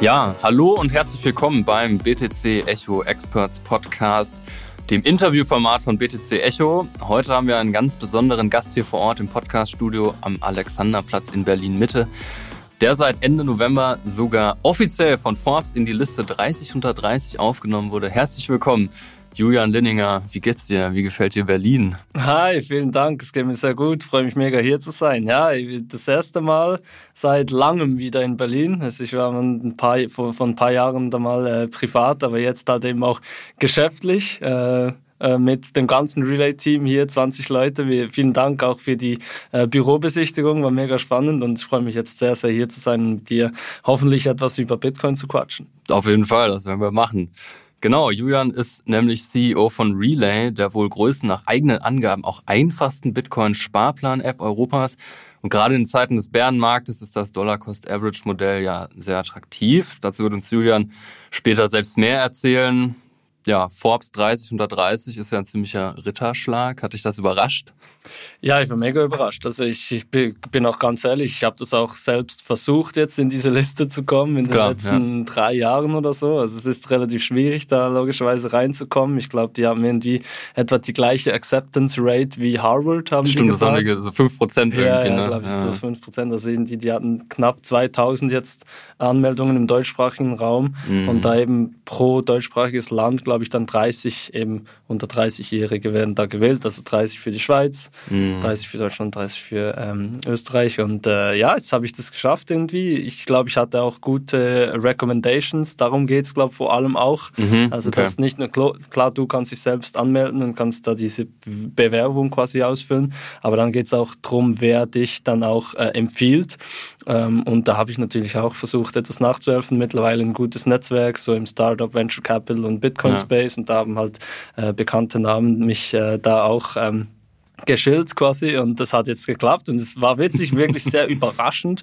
Ja, hallo und herzlich willkommen beim BTC Echo Experts Podcast, dem Interviewformat von BTC Echo. Heute haben wir einen ganz besonderen Gast hier vor Ort im Podcaststudio am Alexanderplatz in Berlin Mitte, der seit Ende November sogar offiziell von Forbes in die Liste 30 unter 30 aufgenommen wurde. Herzlich willkommen, Julian Linninger, wie geht's dir? Wie gefällt dir Berlin? Hi, vielen Dank. Es geht mir sehr gut. Freue mich mega hier zu sein. Ja, das erste Mal seit langem wieder in Berlin. Also ich war ein paar, vor, vor ein paar Jahren da mal äh, privat, aber jetzt halt eben auch geschäftlich. Äh, äh mit dem ganzen Relay-Team hier, 20 Leute. Wir, vielen Dank auch für die äh, Bürobesichtigung, war mega spannend und ich freue mich jetzt sehr, sehr hier zu sein und mit dir hoffentlich etwas über Bitcoin zu quatschen. Auf jeden Fall, das werden wir machen. Genau, Julian ist nämlich CEO von Relay, der wohl größten nach eigenen Angaben auch einfachsten Bitcoin-Sparplan-App Europas. Und gerade in Zeiten des Bärenmarktes ist das Dollar-Cost-Average-Modell ja sehr attraktiv. Dazu wird uns Julian später selbst mehr erzählen ja, Forbes 30 unter 30 ist ja ein ziemlicher Ritterschlag. Hat dich das überrascht? Ja, ich war mega überrascht. Also ich, ich bin auch ganz ehrlich, ich habe das auch selbst versucht, jetzt in diese Liste zu kommen in den Klar, letzten ja. drei Jahren oder so. Also es ist relativ schwierig, da logischerweise reinzukommen. Ich glaube, die haben irgendwie etwa die gleiche Acceptance Rate wie Harvard, haben Stimmt, die gesagt. Stimmt, das haben so 5 Prozent irgendwie. Ja, ja ne? glaube ich, ja. so 5 Prozent. Also irgendwie, die hatten knapp 2000 jetzt Anmeldungen im deutschsprachigen Raum mhm. und da eben pro deutschsprachiges Land, glaube ich, dann 30 eben unter 30-Jährige werden da gewählt, also 30 für die Schweiz, mhm. 30 für Deutschland, 30 für ähm, Österreich. Und äh, ja, jetzt habe ich das geschafft irgendwie. Ich glaube, ich hatte auch gute Recommendations. Darum geht es, glaube ich, vor allem auch. Mhm, also okay. das nicht nur klar, du kannst dich selbst anmelden und kannst da diese Bewerbung quasi ausfüllen, aber dann geht es auch darum, wer dich dann auch äh, empfiehlt. Ähm, und da habe ich natürlich auch versucht, etwas nachzuhelfen. Mittlerweile ein gutes Netzwerk, so im Startup, Venture Capital und Bitcoin Space. Und da haben halt äh, bekannte Namen mich äh, da auch ähm, geschillt quasi und das hat jetzt geklappt und es war witzig, wirklich sehr überraschend,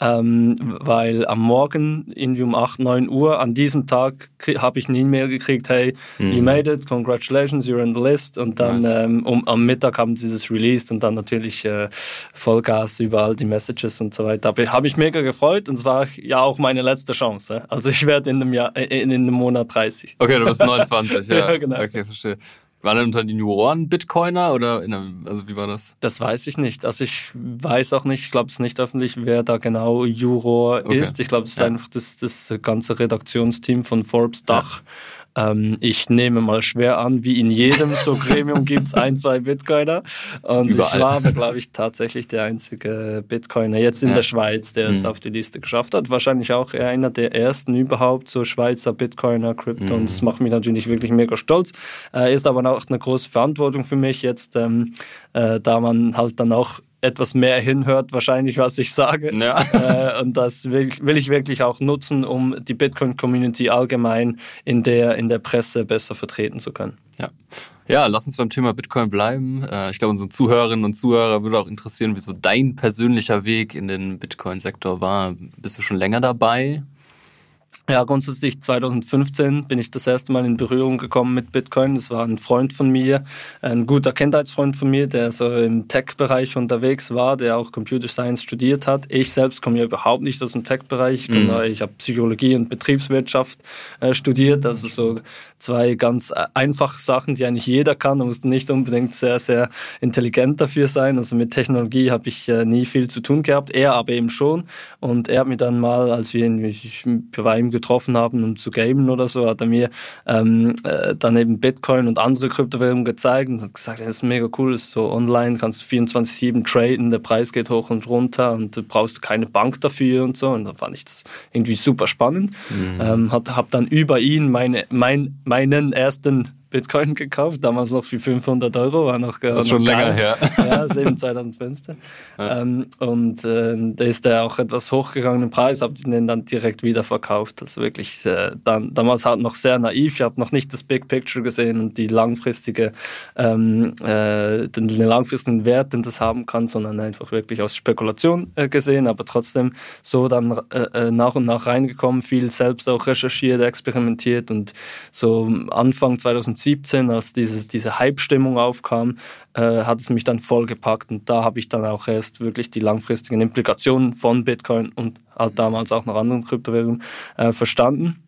ähm, weil am Morgen irgendwie um 8, 9 Uhr an diesem Tag habe ich eine E-Mail gekriegt, hey, mhm. you made it, congratulations, you're on the list und dann nice. ähm, um, am Mittag haben sie das released und dann natürlich äh, Vollgas überall die Messages und so weiter. Aber habe ich mega gefreut und es war ja auch meine letzte Chance. Also ich werde in einem Jahr, in, in einem Monat 30. Okay, du bist 29, ja. ja genau. Okay, verstehe. War dann unter den Juroren Bitcoiner oder in einem, also wie war das? Das weiß ich nicht. Also ich weiß auch nicht, ich glaube es ist nicht öffentlich, wer da genau Juror okay. ist. Ich glaube, es ist ja. einfach das, das ganze Redaktionsteam von Forbes Dach. Ja. Ähm, ich nehme mal schwer an, wie in jedem so Gremium gibt's ein, zwei Bitcoiner. Und Überall. ich war aber, glaube ich, tatsächlich der einzige Bitcoiner jetzt in ja. der Schweiz, der es mhm. auf die Liste geschafft hat. Wahrscheinlich auch einer der ersten überhaupt, so Schweizer Bitcoiner, Crypto. Mhm. Und das macht mich natürlich wirklich mega stolz. Äh, ist aber auch eine große Verantwortung für mich jetzt, ähm, äh, da man halt dann auch etwas mehr hinhört, wahrscheinlich, was ich sage. Ja. Äh, und das will, will, ich wirklich auch nutzen, um die Bitcoin-Community allgemein in der, in der Presse besser vertreten zu können. Ja. Ja, lass uns beim Thema Bitcoin bleiben. Äh, ich glaube, unsere Zuhörerinnen und Zuhörer würde auch interessieren, wie so dein persönlicher Weg in den Bitcoin-Sektor war. Bist du schon länger dabei? Ja, grundsätzlich 2015 bin ich das erste Mal in Berührung gekommen mit Bitcoin. Das war ein Freund von mir, ein guter Kindheitsfreund von mir, der so im Tech-Bereich unterwegs war, der auch Computer Science studiert hat. Ich selbst komme ja überhaupt nicht aus dem Tech-Bereich. Ich, mhm. ich habe Psychologie und Betriebswirtschaft äh, studiert, also so zwei ganz äh, einfache Sachen, die eigentlich jeder kann. Man muss nicht unbedingt sehr, sehr intelligent dafür sein. Also mit Technologie habe ich äh, nie viel zu tun gehabt, er aber eben schon. Und er hat mir dann mal, als wir ihn, ich war ihm getroffen haben, um zu gamen oder so, hat er mir ähm, äh, dann eben Bitcoin und andere Kryptowährungen gezeigt und hat gesagt, das ist mega cool, das ist so online, kannst 24-7 traden, der Preis geht hoch und runter und du brauchst keine Bank dafür und so. Und da fand ich das irgendwie super spannend. Mhm. Ähm, hab, hab dann über ihn meine, mein, meinen ersten Bitcoin gekauft, damals noch für 500 Euro, war noch, das ist schon länger her. Ja, eben 2015. Ja. Ähm, und äh, da ist der auch etwas hochgegangen im Preis, habe den dann direkt wieder verkauft. Also wirklich, äh, dann, damals halt noch sehr naiv, ich habe noch nicht das Big Picture gesehen und die langfristige, ähm, äh, den, den langfristigen Wert, den das haben kann, sondern einfach wirklich aus Spekulation äh, gesehen, aber trotzdem so dann äh, äh nach und nach reingekommen, viel selbst auch recherchiert, experimentiert und so Anfang 2010 2017, als dieses, diese Hype-Stimmung aufkam, äh, hat es mich dann voll gepackt und da habe ich dann auch erst wirklich die langfristigen Implikationen von Bitcoin und halt damals auch noch anderen Kryptowährungen äh, verstanden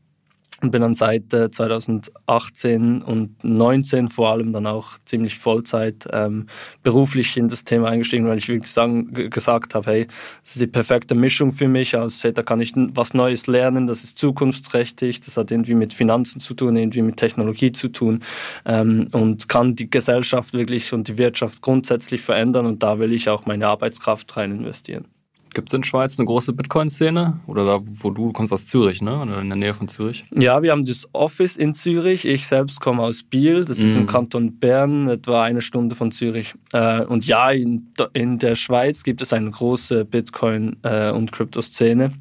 und bin dann seit äh, 2018 und 19 vor allem dann auch ziemlich Vollzeit ähm, beruflich in das Thema eingestiegen, weil ich wirklich sagen, gesagt habe, hey, das ist die perfekte Mischung für mich, also hey, da kann ich was Neues lernen, das ist zukunftsträchtig, das hat irgendwie mit Finanzen zu tun, irgendwie mit Technologie zu tun ähm, und kann die Gesellschaft wirklich und die Wirtschaft grundsätzlich verändern und da will ich auch meine Arbeitskraft rein investieren. Gibt es in Schweiz eine große Bitcoin-Szene? Oder da, wo du, du kommst aus Zürich, ne? Oder in der Nähe von Zürich? Ja, wir haben das Office in Zürich. Ich selbst komme aus Biel. Das ist mm. im Kanton Bern, etwa eine Stunde von Zürich. Äh, und ja, in, in der Schweiz gibt es eine große Bitcoin- äh, und Krypto-Szene.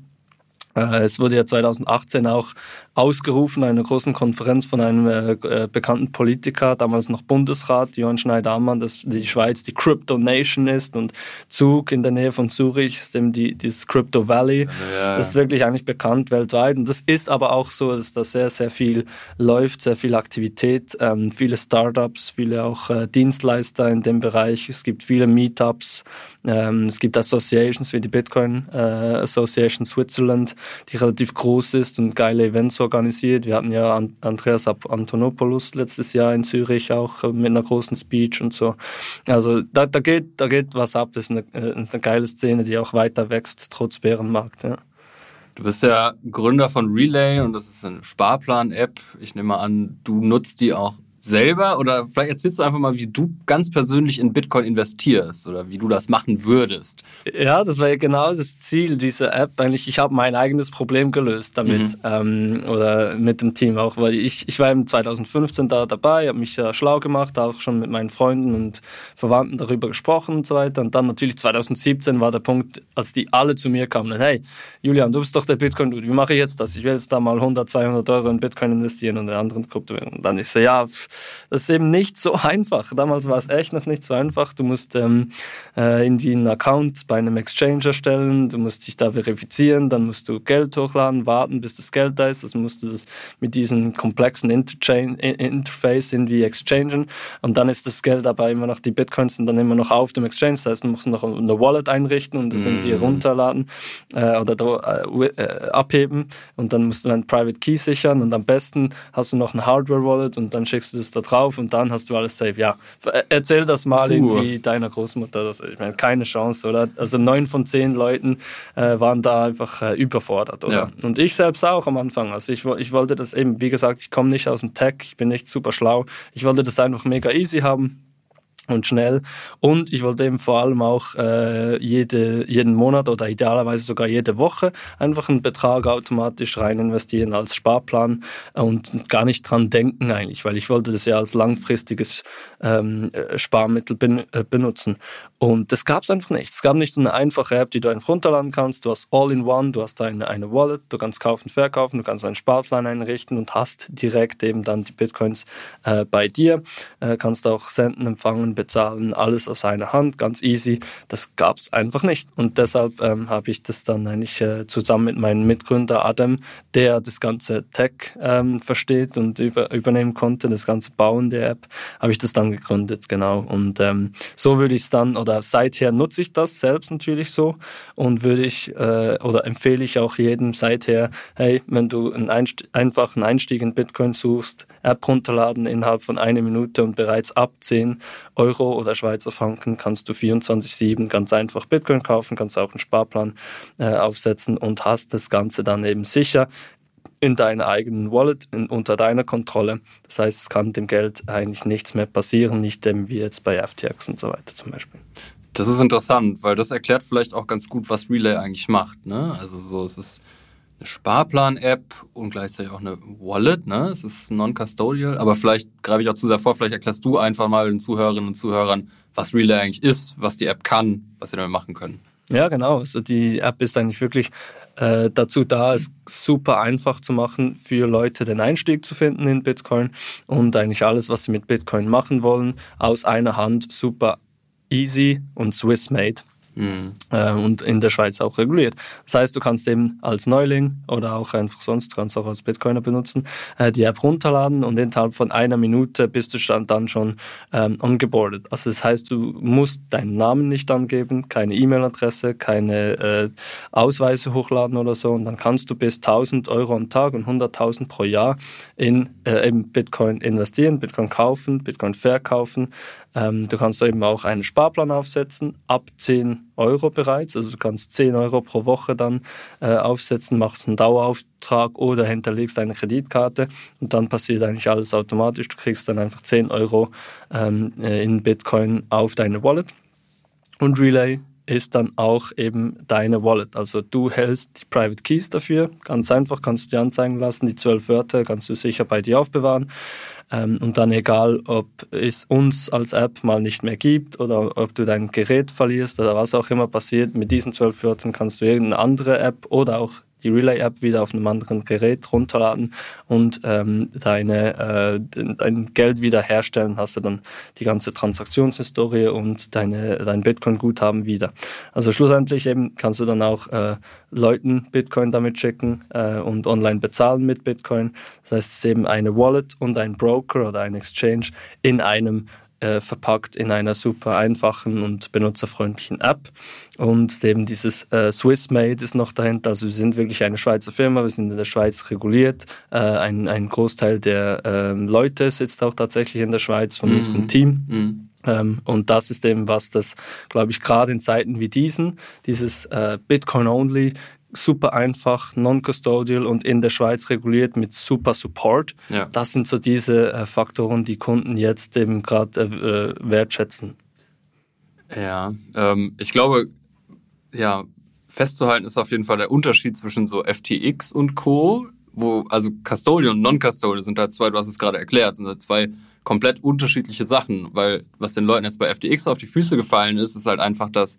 Äh, es wurde ja 2018 auch ausgerufen, einer großen Konferenz von einem äh, äh, bekannten Politiker, damals noch Bundesrat, Johann Schneider-Ammann, dass die Schweiz die Crypto Nation ist und Zug in der Nähe von Zürich ist eben die, das Crypto Valley. Ja. Das ist wirklich eigentlich bekannt weltweit und das ist aber auch so, dass da sehr, sehr viel läuft, sehr viel Aktivität, ähm, viele Startups, viele auch äh, Dienstleister in dem Bereich. Es gibt viele Meetups, ähm, es gibt Associations wie die Bitcoin äh, Association Switzerland, die relativ groß ist und geile Events organisiert. Wir hatten ja Andreas Antonopoulos letztes Jahr in Zürich auch äh, mit einer großen Speech und so. Also da, da, geht, da geht was ab. Das ist eine, äh, ist eine geile Szene, die auch weiter wächst, trotz Bärenmarkt. Ja. Du bist ja Gründer von Relay und das ist eine Sparplan-App. Ich nehme an, du nutzt die auch selber oder vielleicht erzählst du einfach mal, wie du ganz persönlich in Bitcoin investierst oder wie du das machen würdest. Ja, das war ja genau das Ziel dieser App. Eigentlich, ich habe mein eigenes Problem gelöst damit mhm. ähm, oder mit dem Team auch, weil ich, ich war im 2015 da dabei, habe mich ja schlau gemacht, auch schon mit meinen Freunden und Verwandten darüber gesprochen und so weiter. Und dann natürlich 2017 war der Punkt, als die alle zu mir kamen, hey, Julian, du bist doch der Bitcoin-Dude, wie mache ich jetzt das? Ich will jetzt da mal 100, 200 Euro in Bitcoin investieren und in anderen Kryptowährungen. Und dann ist so, ja, das ist eben nicht so einfach. Damals war es echt noch nicht so einfach. Du musst ähm, äh, irgendwie einen Account bei einem Exchange erstellen, du musst dich da verifizieren, dann musst du Geld hochladen, warten, bis das Geld da ist. Also musst du das mit diesem komplexen Interchain Interface irgendwie exchangen und dann ist das Geld aber immer noch, die Bitcoins sind dann immer noch auf dem Exchange. Das heißt, du musst noch eine Wallet einrichten und das irgendwie mhm. runterladen äh, oder da, äh, äh, abheben und dann musst du einen Private Key sichern und am besten hast du noch ein Hardware Wallet und dann schickst du das da drauf und dann hast du alles safe. Ja, erzähl das mal Puh. irgendwie deiner Großmutter. Das, ich meine, keine Chance, oder? Also neun von zehn Leuten äh, waren da einfach äh, überfordert, oder? Ja. Und ich selbst auch am Anfang. Also ich, ich wollte das eben, wie gesagt, ich komme nicht aus dem Tech, ich bin nicht super schlau. Ich wollte das einfach mega easy haben und schnell. Und ich wollte eben vor allem auch äh, jede, jeden Monat oder idealerweise sogar jede Woche einfach einen Betrag automatisch rein investieren als Sparplan und gar nicht dran denken eigentlich, weil ich wollte das ja als langfristiges ähm, Sparmittel ben, äh, benutzen. Und das gab es einfach nicht. Es gab nicht eine einfache App, die du einfach runterladen kannst. Du hast All-in-One, du hast eine, eine Wallet, du kannst kaufen, verkaufen, du kannst einen Sparplan einrichten und hast direkt eben dann die Bitcoins äh, bei dir. Äh, kannst auch senden, empfangen, bezahlen, alles aus einer Hand, ganz easy. Das gab es einfach nicht. Und deshalb ähm, habe ich das dann eigentlich äh, zusammen mit meinem Mitgründer Adam, der das ganze Tech ähm, versteht und über, übernehmen konnte, das ganze Bauen der App, habe ich das dann gegründet, genau. Und ähm, so würde ich es dann, oder seither nutze ich das selbst natürlich so und würde ich äh, oder empfehle ich auch jedem seither, hey, wenn du einen Einst einfachen Einstieg in Bitcoin suchst, App runterladen innerhalb von einer Minute und bereits ab 10 Euro Euro oder Schweizer Franken kannst du 24-7 ganz einfach Bitcoin kaufen, kannst auch einen Sparplan äh, aufsetzen und hast das Ganze dann eben sicher in deiner eigenen Wallet, in, unter deiner Kontrolle. Das heißt, es kann dem Geld eigentlich nichts mehr passieren, nicht dem wie jetzt bei FTX und so weiter zum Beispiel. Das ist interessant, weil das erklärt vielleicht auch ganz gut, was Relay eigentlich macht. Ne? Also so, es ist eine Sparplan-App und gleichzeitig auch eine Wallet. Ne? Es ist non-custodial, aber vielleicht greife ich auch zu sehr vor, vielleicht erklärst du einfach mal den Zuhörerinnen und Zuhörern, was Relay eigentlich ist, was die App kann, was sie damit machen können. Ja, genau. Also die App ist eigentlich wirklich äh, dazu da, es super einfach zu machen für Leute, den Einstieg zu finden in Bitcoin und eigentlich alles, was sie mit Bitcoin machen wollen, aus einer Hand super easy und Swiss-made. Mhm. Äh, und in der Schweiz auch reguliert. Das heißt, du kannst eben als Neuling oder auch einfach sonst, du kannst auch als Bitcoiner benutzen, äh, die App runterladen und innerhalb von einer Minute bist du dann schon ähm, ongeboardet. Also das heißt, du musst deinen Namen nicht angeben, keine E-Mail-Adresse, keine äh, Ausweise hochladen oder so und dann kannst du bis 1000 Euro am Tag und 100.000 pro Jahr in äh, eben Bitcoin investieren, Bitcoin kaufen, Bitcoin verkaufen. Ähm, du kannst eben auch einen Sparplan aufsetzen, ab 10 Euro bereits. Also du kannst 10 Euro pro Woche dann äh, aufsetzen, machst einen Dauerauftrag oder hinterlegst eine Kreditkarte und dann passiert eigentlich alles automatisch. Du kriegst dann einfach 10 Euro ähm, äh, in Bitcoin auf deine Wallet. Und Relay ist dann auch eben deine Wallet. Also du hältst die Private Keys dafür. Ganz einfach, kannst du dir anzeigen lassen. Die zwölf Wörter kannst du sicher bei dir aufbewahren. Ähm, und dann egal, ob es uns als App mal nicht mehr gibt oder ob du dein Gerät verlierst oder was auch immer passiert, mit diesen zwölf Wörtern kannst du irgendeine andere App oder auch die Relay-App wieder auf einem anderen Gerät runterladen und ähm, deine, äh, dein Geld wiederherstellen, hast du dann die ganze Transaktionshistorie und deine, dein Bitcoin-Guthaben wieder. Also schlussendlich eben kannst du dann auch äh, Leuten Bitcoin damit schicken äh, und online bezahlen mit Bitcoin. Das heißt, es ist eben eine Wallet und ein Broker oder ein Exchange in einem äh, verpackt in einer super einfachen und benutzerfreundlichen App. Und eben dieses äh, Swiss Made ist noch dahinter. Also wir sind wirklich eine Schweizer Firma, wir sind in der Schweiz reguliert. Äh, ein, ein Großteil der äh, Leute sitzt auch tatsächlich in der Schweiz von mhm. unserem Team. Mhm. Ähm, und das ist eben was, das, glaube ich, gerade in Zeiten wie diesen, dieses äh, Bitcoin-Only super einfach, non-custodial und in der Schweiz reguliert mit super Support. Ja. Das sind so diese äh, Faktoren, die Kunden jetzt eben gerade äh, wertschätzen. Ja, ähm, ich glaube, ja, festzuhalten ist auf jeden Fall der Unterschied zwischen so FTX und Co., wo, also Custodial und Non-Custodial sind halt zwei, du hast es gerade erklärt, sind halt zwei komplett unterschiedliche Sachen, weil was den Leuten jetzt bei FTX auf die Füße gefallen ist, ist halt einfach, dass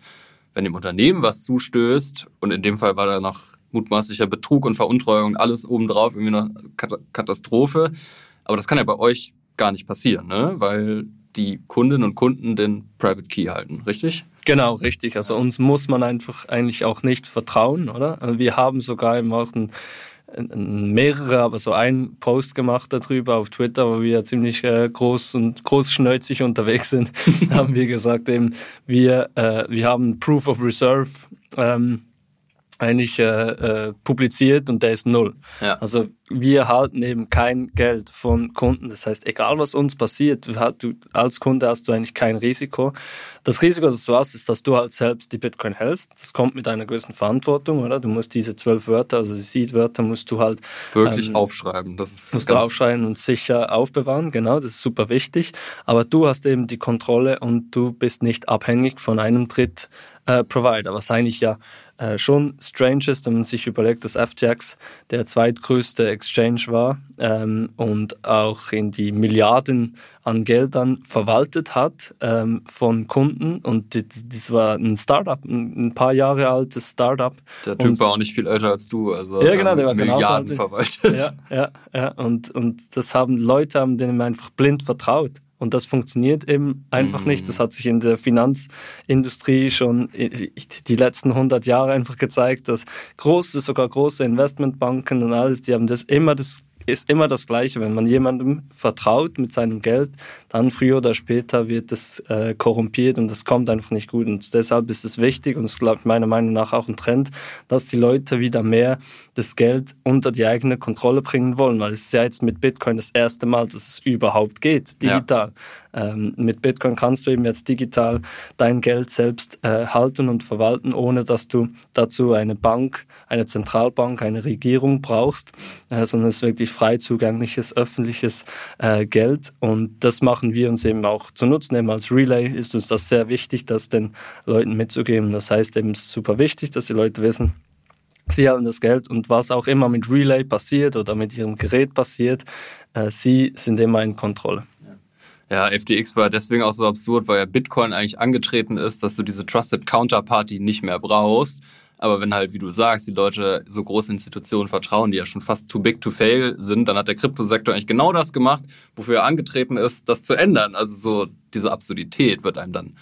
wenn dem Unternehmen was zustößt, und in dem Fall war da noch mutmaßlicher Betrug und Veruntreuung, alles obendrauf, irgendwie eine Katastrophe. Aber das kann ja bei euch gar nicht passieren, ne? weil die Kundinnen und Kunden den Private Key halten, richtig? Genau, richtig. Also uns muss man einfach eigentlich auch nicht vertrauen, oder? Also wir haben sogar im ein mehrere, aber so ein Post gemacht darüber auf Twitter, wo wir ziemlich äh, groß und großschnäuzig unterwegs sind, haben wir gesagt eben, wir, äh, wir haben Proof of Reserve ähm, eigentlich äh, äh, publiziert und der ist null. Ja. Also wir halten eben kein Geld von Kunden. Das heißt, egal was uns passiert, du, als Kunde hast du eigentlich kein Risiko. Das Risiko, das du hast, ist, dass du halt selbst die Bitcoin hältst. Das kommt mit einer gewissen Verantwortung, oder? Du musst diese zwölf Wörter, also die Seed-Wörter, musst du halt wirklich ähm, aufschreiben. Das ist musst du aufschreiben und sicher aufbewahren. Genau, das ist super wichtig. Aber du hast eben die Kontrolle und du bist nicht abhängig von einem Dritt äh, Provider, was eigentlich ja äh, schon strange ist, wenn man sich überlegt, dass FTX der zweitgrößte Exchange war ähm, und auch in die Milliarden an Geldern verwaltet hat ähm, von Kunden und das war ein Startup, ein paar Jahre altes Startup. Der Typ und, war auch nicht viel älter als du, also ja, genau, der war Milliarden verwaltet. Ja, ja, ja und, und das haben Leute haben denen einfach blind vertraut. Und das funktioniert eben einfach mm. nicht. Das hat sich in der Finanzindustrie schon die letzten 100 Jahre einfach gezeigt, dass große, sogar große Investmentbanken und alles, die haben das immer das ist immer das Gleiche. Wenn man jemandem vertraut mit seinem Geld, dann früher oder später wird es äh, korrumpiert und das kommt einfach nicht gut. Und deshalb ist es wichtig und es ist meiner Meinung nach auch ein Trend, dass die Leute wieder mehr das Geld unter die eigene Kontrolle bringen wollen, weil es ist ja jetzt mit Bitcoin das erste Mal, dass es überhaupt geht, digital. Ja. Ähm, mit Bitcoin kannst du eben jetzt digital dein Geld selbst äh, halten und verwalten, ohne dass du dazu eine Bank, eine Zentralbank, eine Regierung brauchst, äh, sondern es ist wirklich frei zugängliches öffentliches äh, Geld. Und das machen wir uns eben auch zu nutzen. Eben als Relay ist uns das sehr wichtig, das den Leuten mitzugeben. Das heißt eben, es ist super wichtig, dass die Leute wissen, Sie halten das Geld und was auch immer mit Relay passiert oder mit ihrem Gerät passiert, äh, sie sind immer in Kontrolle. Ja, FTX war deswegen auch so absurd, weil ja Bitcoin eigentlich angetreten ist, dass du diese Trusted Counterparty nicht mehr brauchst. Aber wenn halt, wie du sagst, die Leute so große Institutionen vertrauen, die ja schon fast too big to fail sind, dann hat der Kryptosektor eigentlich genau das gemacht, wofür er angetreten ist, das zu ändern. Also so diese Absurdität wird einem dann?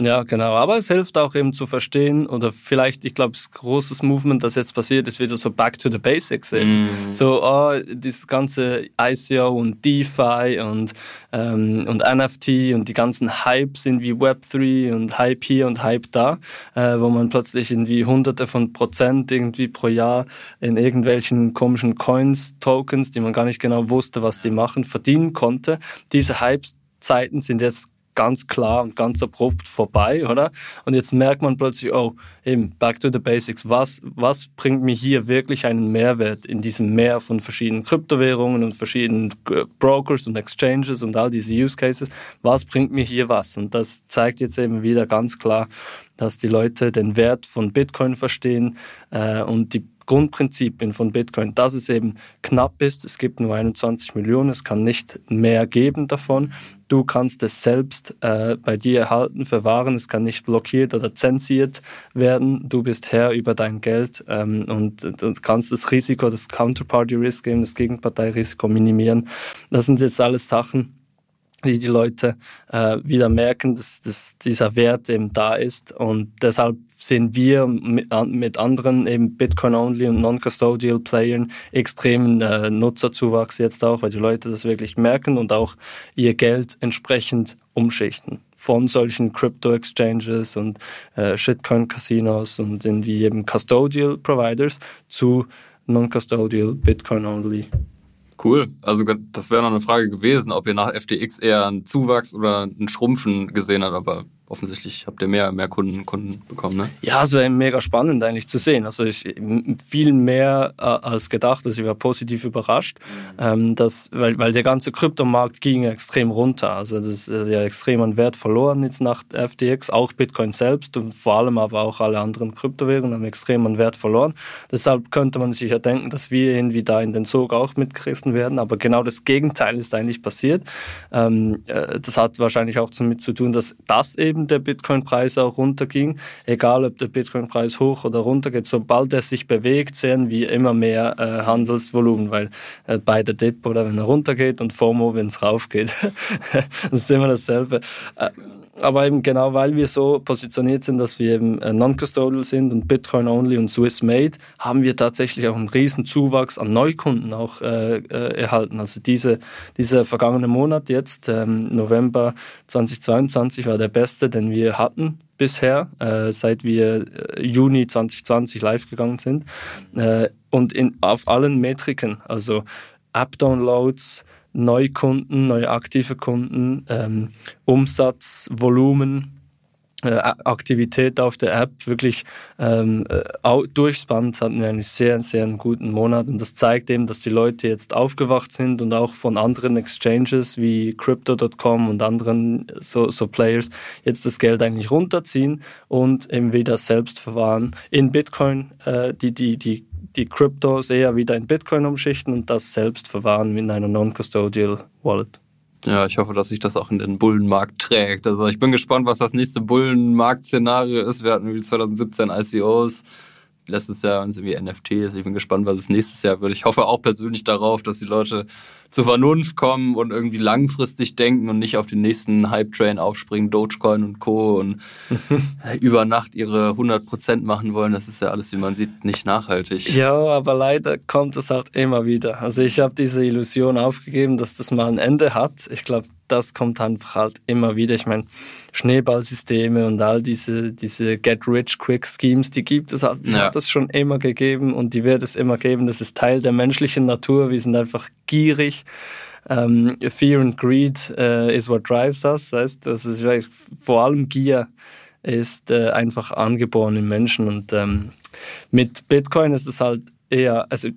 Ja, genau. Aber es hilft auch eben zu verstehen oder vielleicht, ich glaube, das großes Movement, das jetzt passiert, ist wieder so back to the basics. Eben. Mm. So, oh, dieses ganze ICO und DeFi und, ähm, und NFT und die ganzen Hypes sind wie Web3 und Hype hier und Hype da, äh, wo man plötzlich irgendwie hunderte von Prozent irgendwie pro Jahr in irgendwelchen komischen Coins, Tokens, die man gar nicht genau wusste, was die machen, verdienen konnte. Diese Hype-Zeiten sind jetzt ganz klar und ganz abrupt vorbei, oder? Und jetzt merkt man plötzlich, oh, eben, back to the basics. Was, was bringt mir hier wirklich einen Mehrwert in diesem Meer von verschiedenen Kryptowährungen und verschiedenen äh, Brokers und Exchanges und all diese Use Cases? Was bringt mir hier was? Und das zeigt jetzt eben wieder ganz klar, dass die Leute den Wert von Bitcoin verstehen äh, und die Grundprinzipien von Bitcoin, dass es eben knapp ist. Es gibt nur 21 Millionen, es kann nicht mehr geben davon. Du kannst es selbst äh, bei dir erhalten, verwahren. Es kann nicht blockiert oder zensiert werden. Du bist Herr über dein Geld ähm, und, und kannst das Risiko, das Counterparty Risk eben, das Gegenparteirisiko minimieren. Das sind jetzt alles Sachen, die die Leute äh, wieder merken, dass, dass dieser Wert eben da ist. Und deshalb sehen wir mit, anderen eben Bitcoin-only und Non-Custodial Playern extremen äh, Nutzerzuwachs jetzt auch, weil die Leute das wirklich merken und auch ihr Geld entsprechend umschichten. Von solchen Crypto-Exchanges und äh, Shitcoin-Casinos und irgendwie eben Custodial Providers zu Non-Custodial Bitcoin-only Cool. Also das wäre noch eine Frage gewesen, ob ihr nach FTX eher einen Zuwachs oder ein Schrumpfen gesehen habt, aber offensichtlich habt ihr mehr, mehr Kunden, Kunden bekommen, ne? Ja, es war mega spannend eigentlich zu sehen. Also ich, viel mehr äh, als gedacht. Also ich war positiv überrascht, mhm. ähm, dass, weil, weil der ganze Kryptomarkt ging extrem runter. Also das ist ja extrem an Wert verloren jetzt nach FTX, auch Bitcoin selbst und vor allem aber auch alle anderen Kryptowährungen haben extrem an Wert verloren. Deshalb könnte man sich ja denken, dass wir irgendwie da in den Zug auch mitgerissen werden. Aber genau das Gegenteil ist eigentlich passiert. Ähm, äh, das hat wahrscheinlich auch damit zu tun, dass das eben eben der Bitcoin-Preis auch runterging. Egal, ob der Bitcoin-Preis hoch oder runter geht, sobald er sich bewegt, sehen wir immer mehr äh, Handelsvolumen, weil äh, bei der Dip oder wenn er runtergeht und FOMO, wenn es raufgeht. das ist immer dasselbe. Äh, aber eben genau weil wir so positioniert sind, dass wir eben äh, non-custodial sind und Bitcoin-only und Swiss-made, haben wir tatsächlich auch einen riesen Zuwachs an Neukunden auch äh, äh, erhalten. Also diese, dieser vergangene Monat jetzt, ähm, November 2022, war der beste, den wir hatten bisher, äh, seit wir äh, Juni 2020 live gegangen sind. Äh, und in, auf allen Metriken, also App-Downloads, Neukunden, neue aktive Kunden, ähm, Umsatz, Volumen, äh, Aktivität auf der App wirklich ähm, äh, durchs hatten wir einen sehr, sehr guten Monat und das zeigt eben, dass die Leute jetzt aufgewacht sind und auch von anderen Exchanges wie Crypto.com und anderen so, so Players jetzt das Geld eigentlich runterziehen und eben wieder selbst verwahren. In Bitcoin, äh, die, die, die die Kryptos eher wieder in Bitcoin umschichten und das selbst verwahren in einer Non-Custodial Wallet. Ja, ich hoffe, dass sich das auch in den Bullenmarkt trägt. Also ich bin gespannt, was das nächste Bullenmarkt-Szenario ist. Wir hatten wie 2017 ICOs letztes Jahr und wie NFTs. Ich bin gespannt, was es nächstes Jahr wird. Ich hoffe auch persönlich darauf, dass die Leute zur Vernunft kommen und irgendwie langfristig denken und nicht auf den nächsten Hype-Train aufspringen, Dogecoin und Co. und über Nacht ihre 100% machen wollen. Das ist ja alles, wie man sieht, nicht nachhaltig. Ja, aber leider kommt es halt immer wieder. Also ich habe diese Illusion aufgegeben, dass das mal ein Ende hat. Ich glaube, das kommt einfach halt immer wieder. Ich meine, Schneeballsysteme und all diese, diese Get-Rich-Quick-Schemes, die gibt es halt, die ja. hat es schon immer gegeben und die wird es immer geben. Das ist Teil der menschlichen Natur. Wir sind einfach gierig. Um, ähm, fear and greed uh, is what drives us, weißt du? Vor allem Gier ist uh, einfach angeboren im Menschen und ähm, mit Bitcoin ist es halt eher, also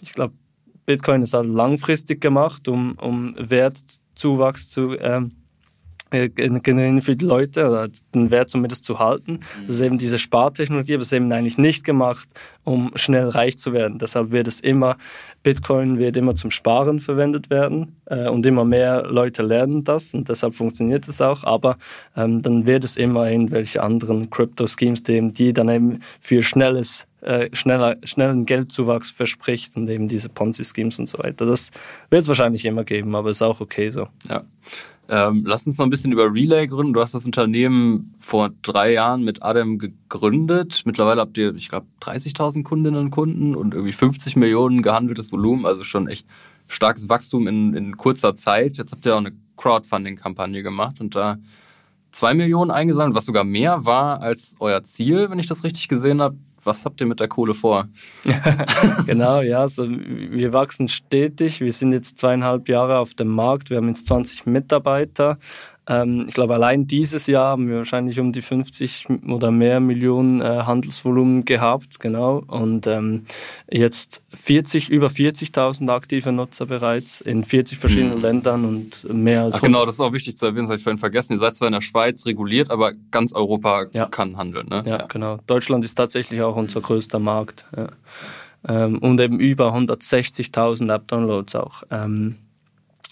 ich glaube, Bitcoin ist halt langfristig gemacht, um, um Wert Zuwachs zu ähm, äh, generieren für die Leute oder den Wert zumindest zu halten. Das ist eben diese Spartechnologie, aber es ist eben eigentlich nicht gemacht, um schnell reich zu werden. Deshalb wird es immer, Bitcoin wird immer zum Sparen verwendet werden äh, und immer mehr Leute lernen das und deshalb funktioniert es auch. Aber ähm, dann wird es immer irgendwelche anderen Crypto-Schemes geben, die dann eben für schnelles äh, schneller, schnellen Geldzuwachs verspricht und eben diese Ponzi-Schemes und so weiter. Das wird es wahrscheinlich immer geben, aber ist auch okay so. Ja. Ähm, lass uns noch ein bisschen über Relay gründen. Du hast das Unternehmen vor drei Jahren mit Adam gegründet. Mittlerweile habt ihr, ich glaube, 30.000 Kundinnen und Kunden und irgendwie 50 Millionen gehandeltes Volumen, also schon echt starkes Wachstum in, in kurzer Zeit. Jetzt habt ihr auch eine Crowdfunding-Kampagne gemacht und da zwei Millionen eingesammelt, was sogar mehr war als euer Ziel, wenn ich das richtig gesehen habe. Was habt ihr mit der Kohle vor? genau, ja, also wir wachsen stetig. Wir sind jetzt zweieinhalb Jahre auf dem Markt. Wir haben jetzt 20 Mitarbeiter. Ähm, ich glaube, allein dieses Jahr haben wir wahrscheinlich um die 50 oder mehr Millionen äh, Handelsvolumen gehabt, genau. Und ähm, jetzt 40, über 40.000 aktive Nutzer bereits in 40 verschiedenen mhm. Ländern und mehr als Ach, Genau, das ist auch wichtig zu erwähnen, das habe ich vorhin vergessen. Ihr seid zwar in der Schweiz reguliert, aber ganz Europa ja. kann handeln. Ne? Ja, ja, genau. Deutschland ist tatsächlich auch unser größter Markt. Ja. Ähm, und eben über 160.000 App-Downloads auch. Ähm,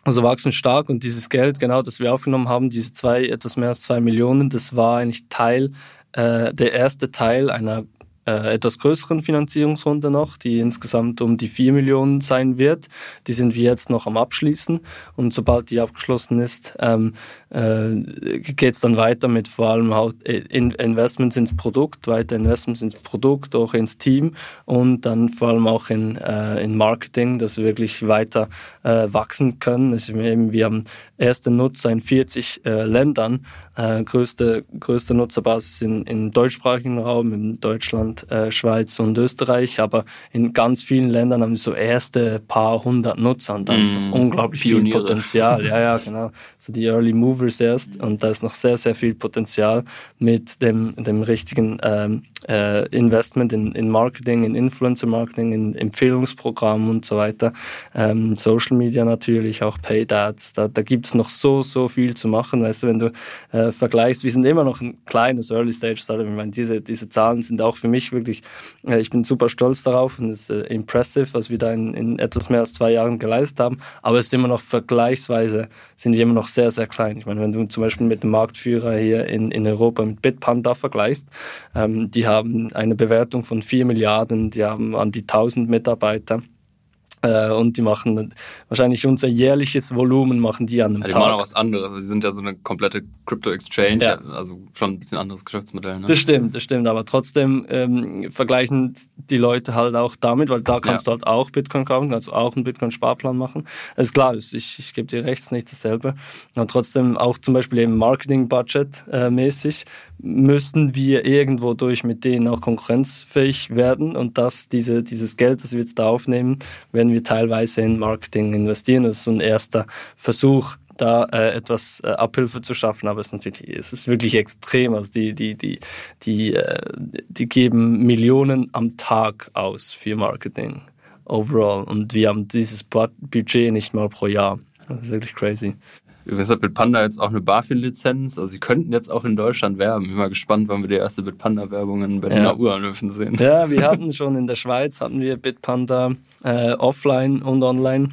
also wachsen stark und dieses Geld, genau, das wir aufgenommen haben, diese zwei, etwas mehr als zwei Millionen, das war eigentlich Teil, äh, der erste Teil einer äh, etwas größeren Finanzierungsrunde noch, die insgesamt um die vier Millionen sein wird. Die sind wir jetzt noch am Abschließen und sobald die abgeschlossen ist, ähm, äh, geht es dann weiter mit vor allem äh, Investments ins Produkt, weiter Investments ins Produkt, auch ins Team und dann vor allem auch in, äh, in Marketing, dass wir wirklich weiter äh, wachsen können. Also eben, wir haben erste Nutzer in 40 äh, Ländern, äh, größte, größte Nutzerbasis in, im deutschsprachigen Raum, in Deutschland, äh, Schweiz und Österreich, aber in ganz vielen Ländern haben wir so erste paar hundert Nutzer und da mm, ist noch unglaublich Pioniere. viel Potenzial. Ja, ja, genau. So die Early Movers erst und da ist noch sehr, sehr viel Potenzial mit dem, dem richtigen ähm, äh, Investment in, in Marketing, in Influencer Marketing, in Empfehlungsprogrammen und so weiter. Ähm, Social Media natürlich, auch Paid Ads. Da, da gibt es noch so, so viel zu machen. Weißt du, wenn du äh, vergleichst, wir sind immer noch ein kleines Early Stage Startup. Ich meine, diese, diese Zahlen sind auch für mich wirklich, äh, ich bin super stolz darauf und es ist äh, impressive, was wir da in, in etwas mehr als zwei Jahren geleistet haben. Aber es ist immer noch vergleichsweise, sind wir immer noch sehr, sehr klein. Ich meine, wenn du zum Beispiel mit dem Marktführer hier in, in Europa mit Bitpanda vergleichst, ähm, die haben eine Bewertung von 4 Milliarden, die haben an die 1000 Mitarbeiter. Äh, und die machen wahrscheinlich unser jährliches Volumen machen die an einem ja, die Tag. machen auch was anderes. Die sind ja so eine komplette Crypto-Exchange, ja. also schon ein bisschen anderes Geschäftsmodell. Ne? Das stimmt, das stimmt. Aber trotzdem ähm, vergleichen die Leute halt auch damit, weil da kannst ja. du halt auch Bitcoin kaufen, kannst du auch einen Bitcoin-Sparplan machen. Das ist klar, ich, ich gebe dir rechts nicht dasselbe. Und trotzdem auch zum Beispiel eben Marketing-Budget äh, mäßig müssen wir irgendwo durch mit denen auch konkurrenzfähig werden und das, diese, dieses Geld, das wir jetzt da aufnehmen, werden wir teilweise in Marketing investieren. Das ist so ein erster Versuch, da äh, etwas äh, Abhilfe zu schaffen, aber es ist natürlich, es ist wirklich extrem. Also die, die, die, die, äh, die geben Millionen am Tag aus für Marketing overall und wir haben dieses Budget nicht mal pro Jahr. Das ist wirklich crazy. Übrigens hat Bitpanda jetzt auch eine BaFin-Lizenz. Also sie könnten jetzt auch in Deutschland werben. Bin mal gespannt, wann wir die erste Bitpanda-Werbung in Berliner ja. U-Bahnhöfen sehen. Ja, wir hatten schon in der Schweiz hatten wir Bitpanda äh, offline und online.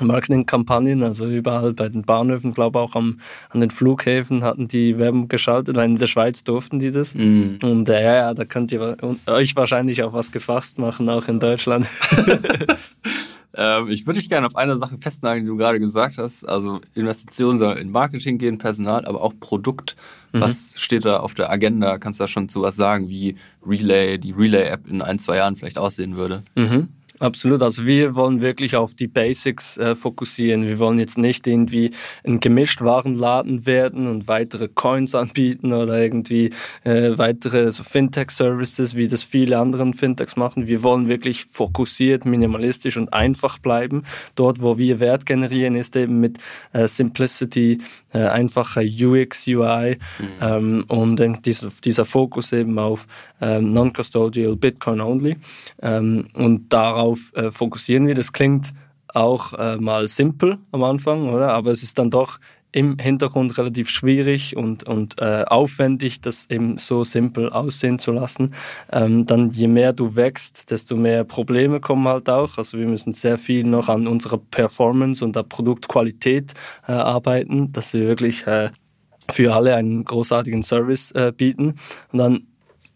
Marketingkampagnen, also überall bei den Bahnhöfen, glaube auch am, an den Flughäfen hatten die Werbung geschaltet, weil in der Schweiz durften die das. Mm. Und äh, ja, ja, da könnt ihr euch wahrscheinlich auch was gefasst machen, auch in Deutschland. Ähm, ich würde dich gerne auf eine Sache festnageln, die du gerade gesagt hast. Also Investitionen soll in Marketing gehen, Personal, aber auch Produkt. Mhm. Was steht da auf der Agenda? Kannst du da schon zu was sagen, wie Relay, die Relay-App in ein, zwei Jahren vielleicht aussehen würde? Mhm. Absolut. Also wir wollen wirklich auf die Basics äh, fokussieren. Wir wollen jetzt nicht irgendwie ein Gemischtwarenladen werden und weitere Coins anbieten oder irgendwie äh, weitere so Fintech-Services, wie das viele anderen Fintechs machen. Wir wollen wirklich fokussiert, minimalistisch und einfach bleiben. Dort, wo wir Wert generieren, ist eben mit äh, Simplicity, äh, einfacher UX, UI mhm. ähm, und dieser, dieser Fokus eben auf ähm, Non-Custodial Bitcoin Only ähm, und darauf darauf äh, fokussieren wir. Das klingt auch äh, mal simpel am Anfang, oder? Aber es ist dann doch im Hintergrund relativ schwierig und, und äh, aufwendig, das eben so simpel aussehen zu lassen. Ähm, dann je mehr du wächst, desto mehr Probleme kommen halt auch. Also wir müssen sehr viel noch an unserer Performance und der Produktqualität äh, arbeiten, dass wir wirklich äh, für alle einen großartigen Service äh, bieten. Und dann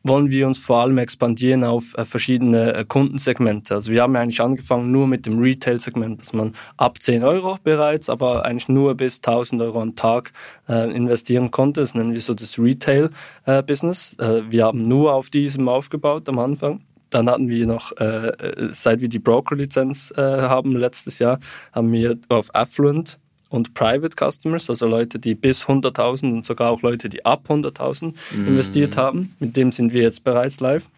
wollen wir uns vor allem expandieren auf äh, verschiedene äh, Kundensegmente. Also wir haben eigentlich angefangen nur mit dem Retail-Segment, dass man ab 10 Euro bereits, aber eigentlich nur bis 1000 Euro am Tag äh, investieren konnte. Das nennen wir so das Retail-Business. Wir haben nur auf diesem aufgebaut am Anfang. Dann hatten wir noch, seit wir die Broker-Lizenz haben letztes Jahr, haben wir auf Affluent und Private Customers, also Leute, die bis 100.000 und sogar auch Leute, die ab 100.000 mm. investiert haben. Mit dem sind wir jetzt bereits live.